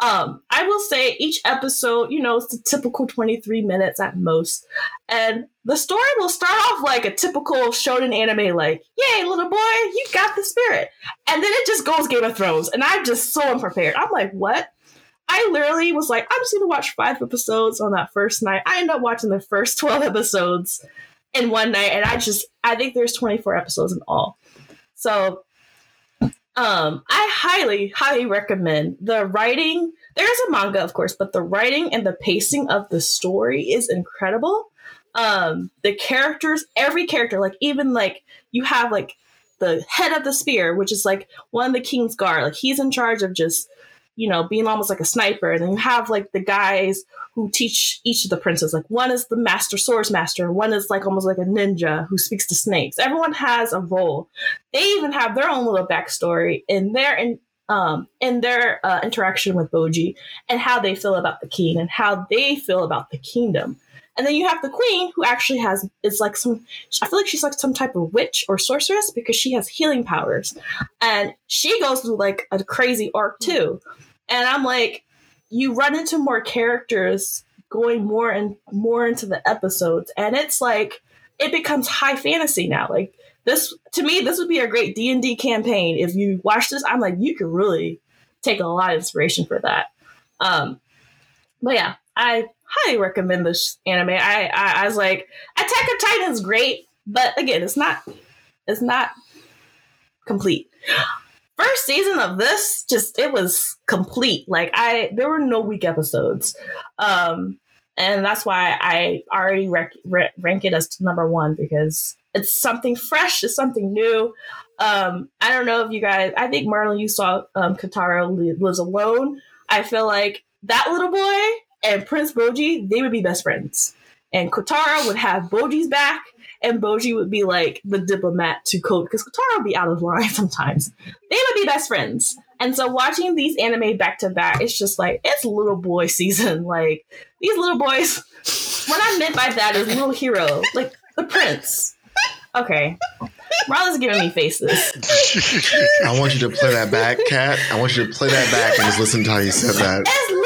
Um, I will say each episode, you know, it's a typical 23 minutes at most. And the story will start off like a typical shonen anime, like, yay, little boy, you got the spirit. And then it just goes Game of Thrones. And I'm just so unprepared. I'm like, what? I literally was like, I'm just gonna watch five episodes on that first night. I ended up watching the first 12 episodes in one night, and I just I think there's 24 episodes in all. So um I highly, highly recommend the writing. There's a manga, of course, but the writing and the pacing of the story is incredible. Um, the characters, every character, like even like you have like the head of the spear, which is like one of the king's guard, like he's in charge of just you know, being almost like a sniper. And then you have like the guys who teach each of the princes. Like one is the master swords master, one is like almost like a ninja who speaks to snakes. Everyone has a role. They even have their own little backstory in their in um in their uh, interaction with Boji and how they feel about the king and how they feel about the kingdom. And then you have the queen who actually has is like some I feel like she's like some type of witch or sorceress because she has healing powers. And she goes through like a crazy arc too. And I'm like, you run into more characters going more and more into the episodes. And it's like it becomes high fantasy now. Like this to me, this would be a great D and D campaign. If you watch this, I'm like, you could really take a lot of inspiration for that. Um, but yeah, I highly recommend this anime. I, I, I was like, Attack of Titan is great, but again, it's not it's not complete. First season of this, just it was complete. Like I, there were no weak episodes, um, and that's why I already rec- re- rank it as number one because it's something fresh, it's something new. Um, I don't know if you guys. I think Marlon, you saw um, Kotaro lives alone. I feel like that little boy and Prince boji they would be best friends. And Kotaro would have boji's back, and Boji would be like the diplomat to Code, because Kotaro would be out of line sometimes. They would be best friends. And so watching these anime back to back, it's just like, it's little boy season. Like, these little boys, what I meant by that is little hero, like the prince. Okay. Marla's giving me faces. I want you to play that back, Kat. I want you to play that back and just listen to how you said that. Boys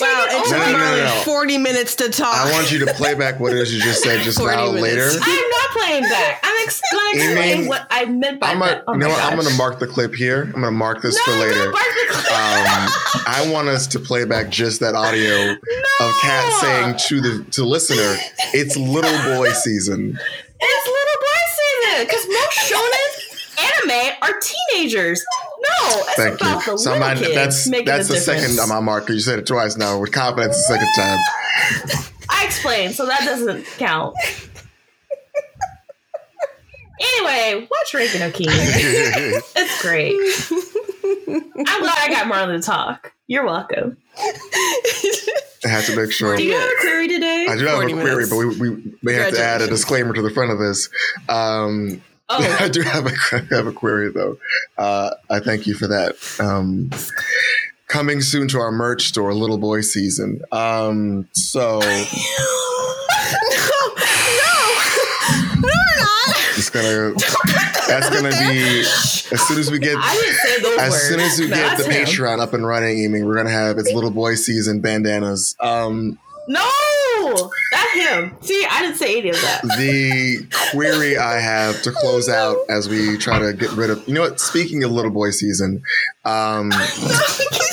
Wow, taking it took No, no, no, no, 40 minutes to talk. I want you to play back what it is you just said just now later. I'm not playing back. I'm ex- gonna explain what I meant by I'm that. gonna, Oh you know what? I'm gonna mark the clip here. I'm gonna mark this no, for later. No, mark the clip. Um, I want us to play back just that audio of Kat saying to the to the listener, "It's little boy season." It's little boy season because most shonen anime are teenagers. No, it's Thank about you. the So little my, kids that's making that's a the difference. second on my marker. You said it twice now with confidence. The second time. I explained, so that doesn't count. anyway, watch Rankin no King. It's great. I'm glad I got Marlon to talk. You're welcome. I had to make sure. Do you have a query today? I do have a 40 query, minutes. but we, we may have to add a disclaimer to the front of this. Um, Oh, I do have a, I have a query though. Uh, I thank you for that. Um, coming soon to our merch store, Little Boy Season. Um, so no, no, no, we're not. it's gonna that's gonna be as soon as we get I didn't say those as words. soon as we No, get the him. Patreon up and running, Eaming, we're gonna have its Little Boy Season bandanas. Um, No, him. See, I didn't say any of that. the query I have to close out as we try to get rid of you know what? Speaking of Little Boy Season, um,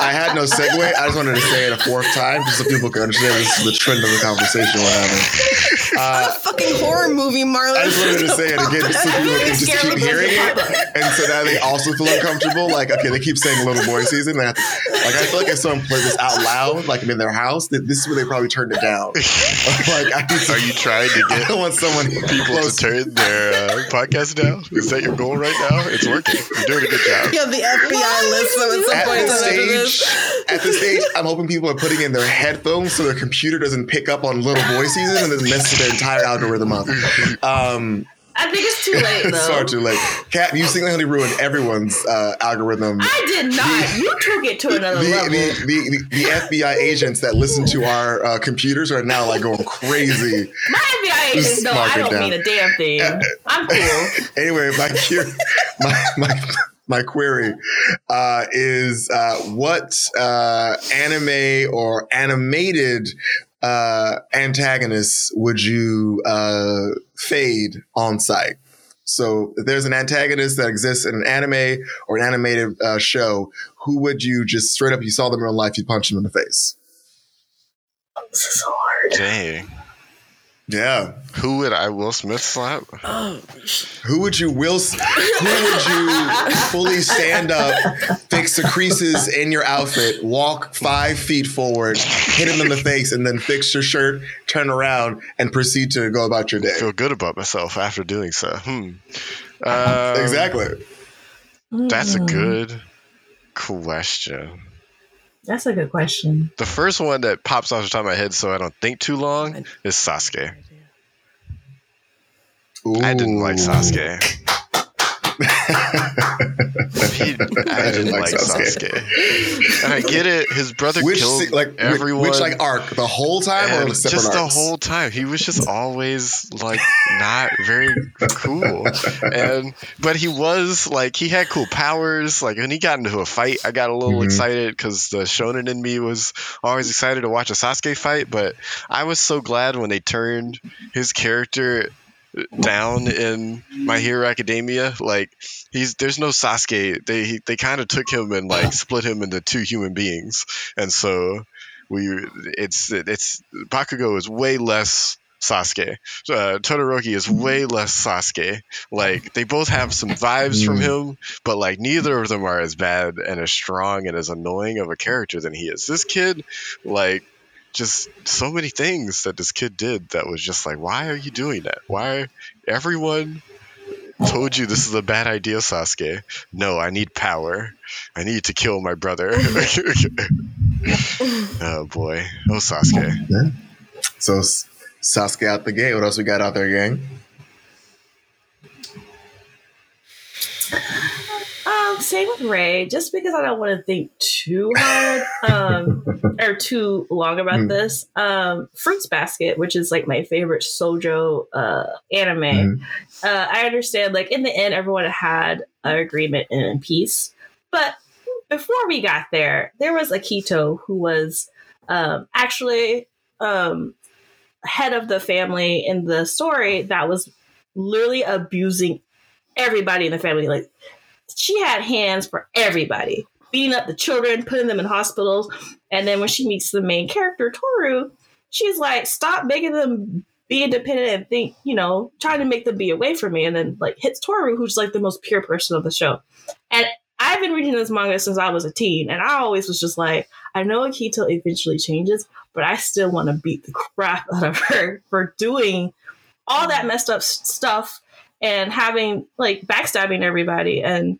I had no segue. I just wanted to say it a fourth time just so people can understand this is the trend of the conversation we're having. Uh, a fucking horror movie, Marlon. I just wanted to say it again just so people can just keep hearing it. And so now they also feel uncomfortable. Like, okay, they keep saying little boy season. They have like, I feel like if someone played this out loud, like I'm in their house, that this is where they probably turned it down. like, I need to, Are you trying to I get don't want someone people to turn their uh, podcast down? Is that your goal right now? It's working. You're doing a good job. Yeah, the FBI lists them at some At point. this after stage, at this stage, I'm hoping people are putting in their headphones so their computer doesn't pick up on little boy season and then messes their entire algorithm up. Um, I think it's too late though. it's far too late. Kat, you single-handedly ruined everyone's uh, algorithm. I did not. You took it to another the, level. the, the, the, the FBI agents that listen to our uh, computers are now like going crazy. My FBI agents Just know I don't down. mean a damn thing. I'm cool. Anyway, my cur- my my, my query uh, is uh, what uh, anime or animated uh, antagonists would you uh, fade on site? So if there's an antagonist that exists in an anime or an animated uh, show, who would you just straight up, you saw them in real life, you punch them in the face? This is so hard. Dang. Yeah. Who would I Will Smith slap? Oh, Who would you will? Who would you fully stand up, fix the creases in your outfit, walk five feet forward, hit him in the face, and then fix your shirt, turn around, and proceed to go about your day? I feel good about myself after doing so. Hmm. Um, Exactly. That's a Mm. good question. That's a good question. The first one that pops off the top of my head, so I don't think too long, is Sasuke. I didn't like Ooh. Sasuke. he didn't, like Sasuke. And I get it. His brother Which killed like everyone. which like arc the whole time or separate just the whole time he was just always like not very cool and but he was like he had cool powers like when he got into a fight i got a little Mhm. excited because the shonen in me was always excited to watch a sasuke fight but i was so glad when they turned his character down in my hero academia like he's there's no sasuke they he- they kind of took him and like split him into two human beings and so we it's it's Bakugo is way less Sasuke. Uh, Todoroki is way less Sasuke. Like they both have some vibes from him, but like neither of them are as bad and as strong and as annoying of a character than he is. This kid, like, just so many things that this kid did that was just like, why are you doing that? Why everyone told you this is a bad idea, Sasuke? No, I need power. I need to kill my brother. oh boy, oh Sasuke. So S- Sasuke out the gate. What else we got out there, gang? Um, same with Ray. Just because I don't want to think too hard, um, or too long about Mm. this. Um, Fruits Basket, which is like my favorite shojo uh anime. Mhm. Uh, I understand. Like in the end, everyone had an agreement and peace. But before we got there, there was Akito who was um, actually um, head of the family in the story that was literally abusing everybody in the family. Like she had hands for everybody, beating up the children, putting them in hospitals. And then when she meets the main character, Toru, she's like, stop making them be independent and think, you know, trying to make them be away from me. And then like hits Toru, who's like the most pure person of the show. And I've been reading this manga since I was a teen, and I always was just like, I know Akito eventually changes, but I still want to beat the crap out of her for doing all that messed up stuff and having like backstabbing everybody. And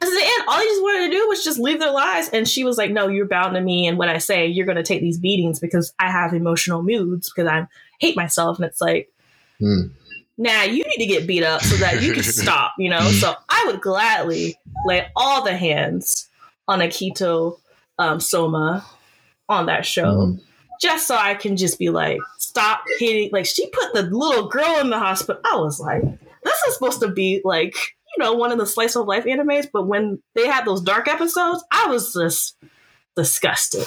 at the end, all he just wanted to do was just leave their lives. And she was like, No, you're bound to me and what I say. You're going to take these beatings because I have emotional moods because I hate myself. And it's like, Hmm. now you need to get beat up so that you can stop, you know? So I would gladly lay all the hands on Akito um, Sohma on that show Mhm. just so I can just be like, stop hitting. Like, she put the little girl in the hospital. I was like, this is supposed to be like, you know, one of the slice of life animes, but when they had those dark episodes, I was just disgusted.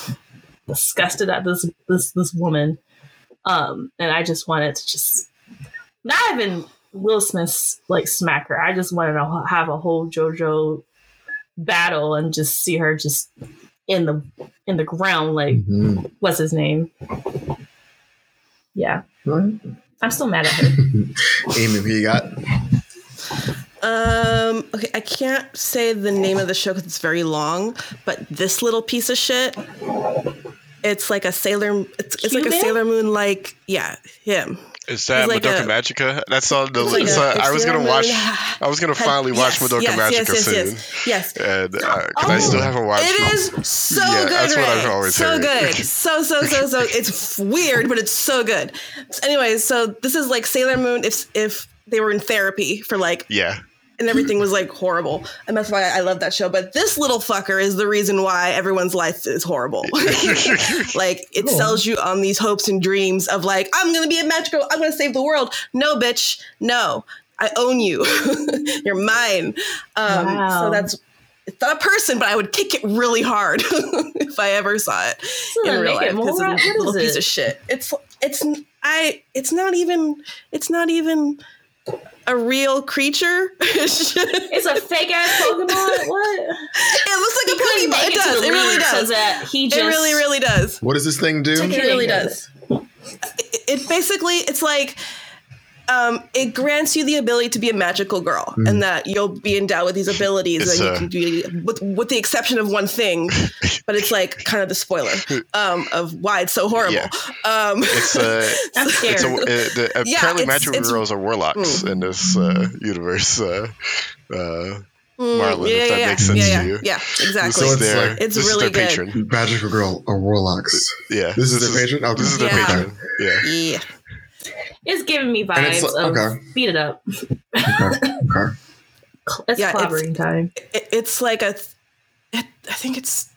Disgusted at this this this woman. Um, and I just wanted to just not even Will Smith's like smack her. I just wanted to have a whole JoJo battle and just see her just in the in the ground like Mhm. what's his name? Yeah, Right. I'm still mad at her. Amy, who you got? Um, okay, I can't say the name of the show because it's very long, but this little piece of shit, it's like a Sailor, it's, it's like a Sailor Moon, like, yeah, him. Is that like Madoka a- Magica? That's on the like list. a- I was gonna watch. I was gonna finally watch yes, Madoka yes, Magica yes, soon, yes, yes. and uh, because I oh, still haven't watched. It is so Yeah, good. that's what I've always so heard. good. So so so so. It's weird, but it's so good. Anyways, so this is like Sailor Moon if if they were in therapy for like Yeah, and everything was like horrible. And that's why I love that show. But this little fucker is the reason why everyone's life is horrible. like it Cool. sells you on these hopes and dreams of like, I'm gonna be a magical, I'm gonna save the world. No, bitch, no. I own you. You're mine. Um, Wow. so that's it's not a person, but I would kick it really hard if I ever saw it So in real make it life because it's a little piece it? of shit. It's it's I it's not even it's not even a real creature. It's a fake ass Pokemon. What? It looks like a Pokemon. make It to does. It really league so does. he just It really, really does. What does this thing do? It really does. It, it basically it's like um, it grants you the ability to be a magical girl, and that you'll be endowed with these abilities, It's, and you uh, can be with, with the exception of one thing, but it's like kind of the spoiler um, of why it's so horrible. Yeah. Um, it's a. I'm scared. It's a, uh, the, Yeah, apparently, it's- magical it's- girls are warlocks in this uh, universe. Uh, uh, Marlon, if that yeah, makes sense yeah, to you. Yeah, exactly. So it's their, like- It's this really is their good. patron. Magical girl or warlocks. Yeah, This is their patron? Okay. This is their Yeah. patron. Yeah. Yeah. It's giving me And it's vibes like- of okay. beat it up. Okay. okay. it's Yeah, it's- clobbering time. It, it's like a, it, I think it's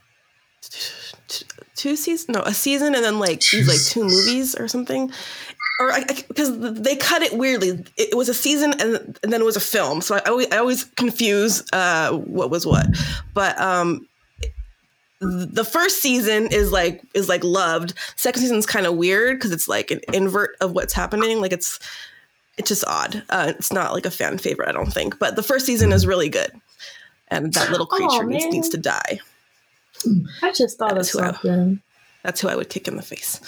t- two seasons, no, a season, and then like these like two movies or something. Or because they cut it weirdly, it, it was a season and, and then it was a film, so I, always, I always confuse uh, what was what. But um, the first season is like is like loved. Second season is kind of weird because it's like an invert of what's happening. Like it's it's just odd. Uh, it's not like a fan favorite, I don't think. But the first season is really good, and that little Oh, creature needs, needs to die. I just thought of That's who I- That's who I would kick in the face.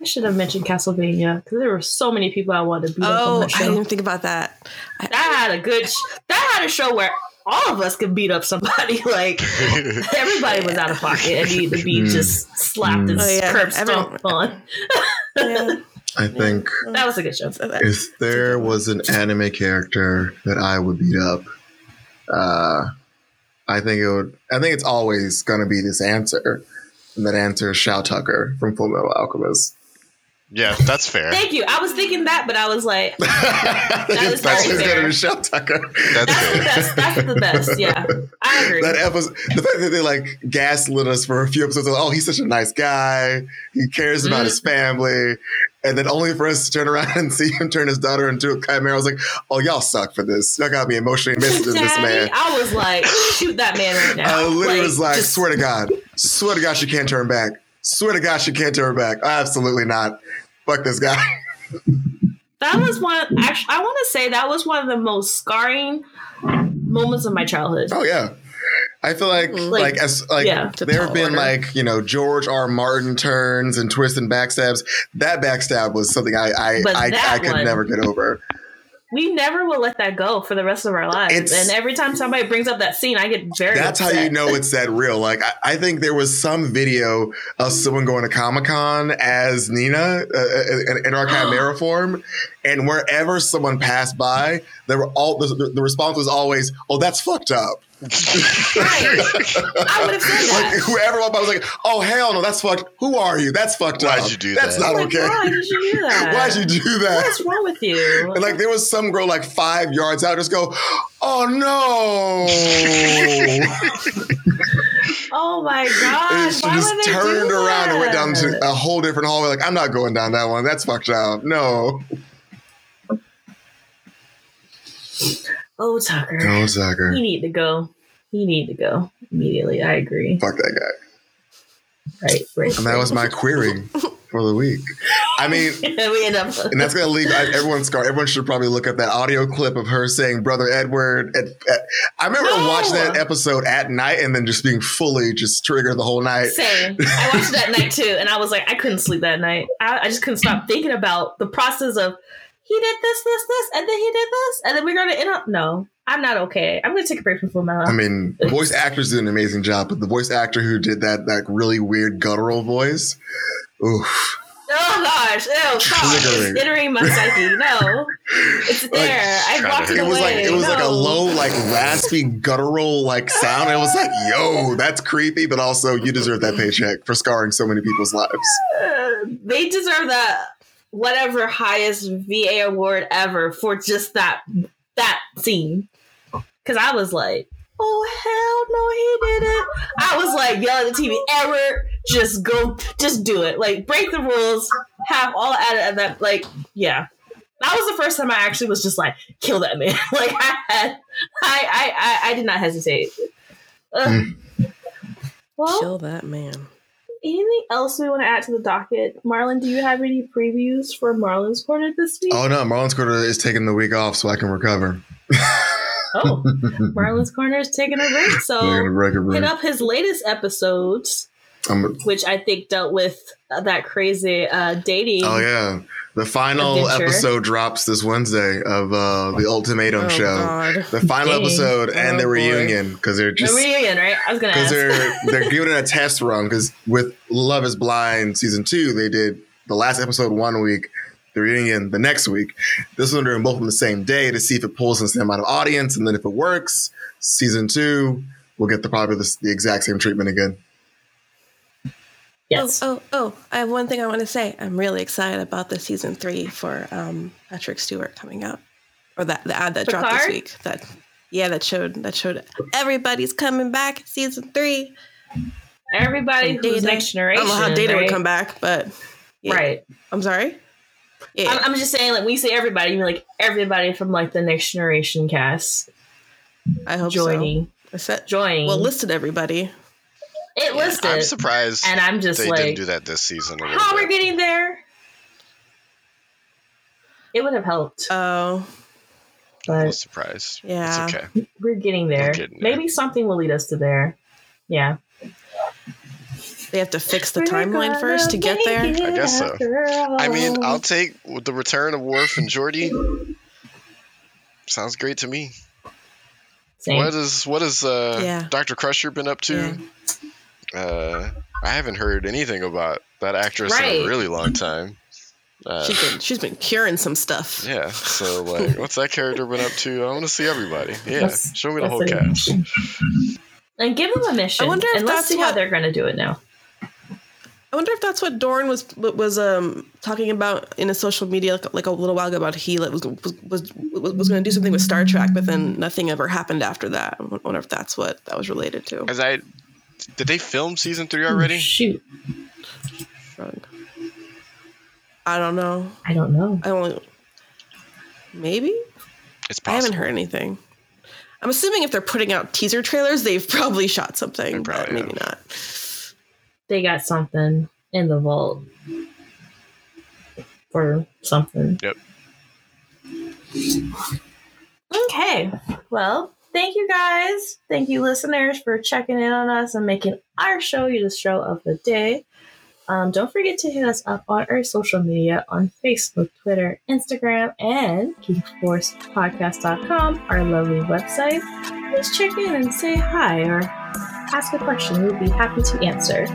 I should have mentioned Castlevania because there were so many people I wanted to on Oh, I didn't think about that. that had a good. That had a show where all of us could beat up somebody. Like everybody was out of pocket and needed to be Mm. just slapped and Oh, yeah. curb stomped on. Yeah. I think That was a good show. if there was an anime character that I would beat up, uh, I think it would. I think it's always going to be this answer, and that answer is Shou Tucker from Full Metal Alchemist. Yeah, that's fair. Thank you. I was thinking that, but I was like, That's is very going to fair. be Tucker. That's that's the best. That's the best. Yeah, I agree. That episode, the fact that they like gaslit us for a few episodes. Of, oh, he's such a nice guy. He cares about Mm. his family, and then only for us to turn around and see him turn his daughter into a chimera. I was like, oh, y'all suck for this. Y'all got me emotionally invested in this man. I was like, shoot that man right now. I literally was like, just- swear to God, swear to God, she can't turn back. Swear to God, she can't turn back. Absolutely not. Fuck this guy. that was one. Actually, I want to say that was one of the most scarring moments of my childhood. Oh yeah. I feel like Mhm. like, Like, as like yeah. There have been order. like you know George R. Martin turns and twists and backstabs. That backstab was something I I But I, I could one- never get over. We never will let that go for the rest of our lives. It's- and every time somebody brings up that scene, I get very. That's how you know it's that real. Like I, I think there was some video of someone going to Comic Con as Nina uh, in, in our chimera form, and wherever someone passed by, there were all the, the response was always, "Oh, that's fucked up." I would have said that. Like whoever walked by was like, "Oh hell no, that's fucked. Who are you? That's fucked Why'd up. you do that's that?" That's not Like, okay. Why did you do that? Why'd you do that?" What's wrong with you? And like there was some girl like five yards out, just go, "Oh no!" oh my and god! she Why just would they turned do around and went down to a whole different hallway. Like, I'm not going down that one. That's fucked up. No. Oh Tucker, Go, Tucker. he need to go. He need to go immediately. I agree. Fuck that guy. Right, right. And that was my query for the week. I mean, we end up. and that's gonna leave I- everyone scar. Everyone should probably look up that audio clip of her saying "brother Edward." At, at- I remember No! watching that episode at night and then just being fully just triggered the whole night. Same. I watched that night too, and I was like, I couldn't sleep that night. I, I just couldn't stop thinking about the process of he did this, this, this, and then he did this, and then we're gonna end up. No, I'm not okay. I'm gonna take a break from Full Metal. I mean, voice actors did an amazing job, but the voice actor who did that that really weird guttural voice, oof. oh gosh, oh, ew, stop. Triggering. It's entering my psyche. No, it's there. I trying walked it It away. was like it was like a low, like raspy, guttural like sound. And it was like, yo, that's creepy, but also you deserve that paycheck for scarring so many people's lives. They deserve that whatever highest VA award ever for just that that scene. Because I was like, oh hell no, he did it. I was like yelling at the TV, Edward, just go, just do it. Like break the rules, have all added at that. Like yeah. That was the first time I actually was just like, kill that man. like I had, I, I, I, I did not hesitate. Ugh. Mm. Well, Kill that man. Anything else we want to add to the docket? Marlon, do you have any previews for Marlon's Corner this week? Oh no, Marlon's Corner is taking the week off so I can recover. Oh, Marlon's Corner is taking a break. They're gonna So break hit up his latest episodes, I'm- which I think dealt with uh, that crazy uh, dating. oh yeah, the final Adventure. episode drops this Wednesday of uh, the Ultimatum Oh, show. God. The final Dang. episode and Oh, the boy. reunion because they're just The reunion, right? I was gonna because they're they're giving it a test run because with Love Is Blind season two they did the last episode one week, the reunion the next week. This one they're doing both on the same day to see if it pulls in the same amount of audience, and then if it works, season two we'll get the probably the, the exact same treatment again. Yes. Oh, oh, oh! I have one thing I want to say. I'm really excited about the season three for um, Patrick Stewart coming out, or that the ad that dropped this week. That Yeah, that showed that showed everybody's coming back. Season three. Everybody And who's Data. next generation. I don't know how Data right? would come back, but yeah. Right. I'm sorry. Yeah, I'm, I'm just saying, like, when you say everybody, you mean like everybody from like the next generation cast I hope joining. so. I said, Joining. well, listed everybody. It listed. I'm surprised and I'm just they like, didn't do that this season. How bit. we're getting there? It would have helped, Oh, I but was surprised. yeah. It's okay. we're getting there. We're getting there. Maybe something will lead us to there. Yeah. They have to fix the We're timeline first to get there. I guess so. after I mean. I'll take the return of Worf and Geordi. Sounds great to me. Same. What is what is uh, Yeah. Dr. Crusher been up to? Uh, I haven't heard anything about that actress in a really long time. Uh, She's been she's been curing some stuff. yeah, so like, what's that character been up to? I want to see everybody. Yeah, That's- show me the whole cast. and give them a mission. I wonder if and let's that's see how they're going to do it now. I wonder if that's what Dorn was was um talking about in a social media like, like a little while ago about he was was was, was going to do something with Star Trek, but then nothing ever happened after that. I wonder if that's what that was related to. As I did they film season three oh, already? shoot. Shrug. I don't know. I don't know. I only maybe It's possible. I haven't heard anything. I'm assuming if they're putting out teaser trailers, they've probably shot something, They but probably maybe have. not. They got something in the vault for something. Yep. Okay. Well, thank you guys. Thank you, listeners, for checking in on us and making our show you the show of the day. Um, don't forget to hit us up on our social media on Facebook, Twitter, Instagram, and KingForcePodcast.com, our lovely website. Please check in and say hi or ask a question. We'd be happy to answer.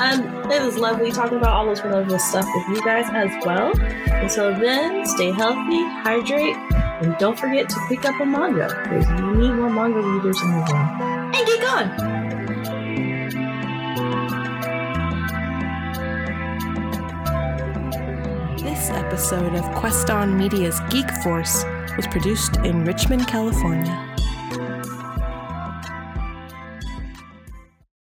Um, it was lovely talking about all this wonderful stuff with you guys as well. Until then, stay healthy, hydrate, and don't forget to pick up a manga because we need more manga readers in the world. And get going! This episode of Quest On Media's Geek Force was produced in Richmond, California.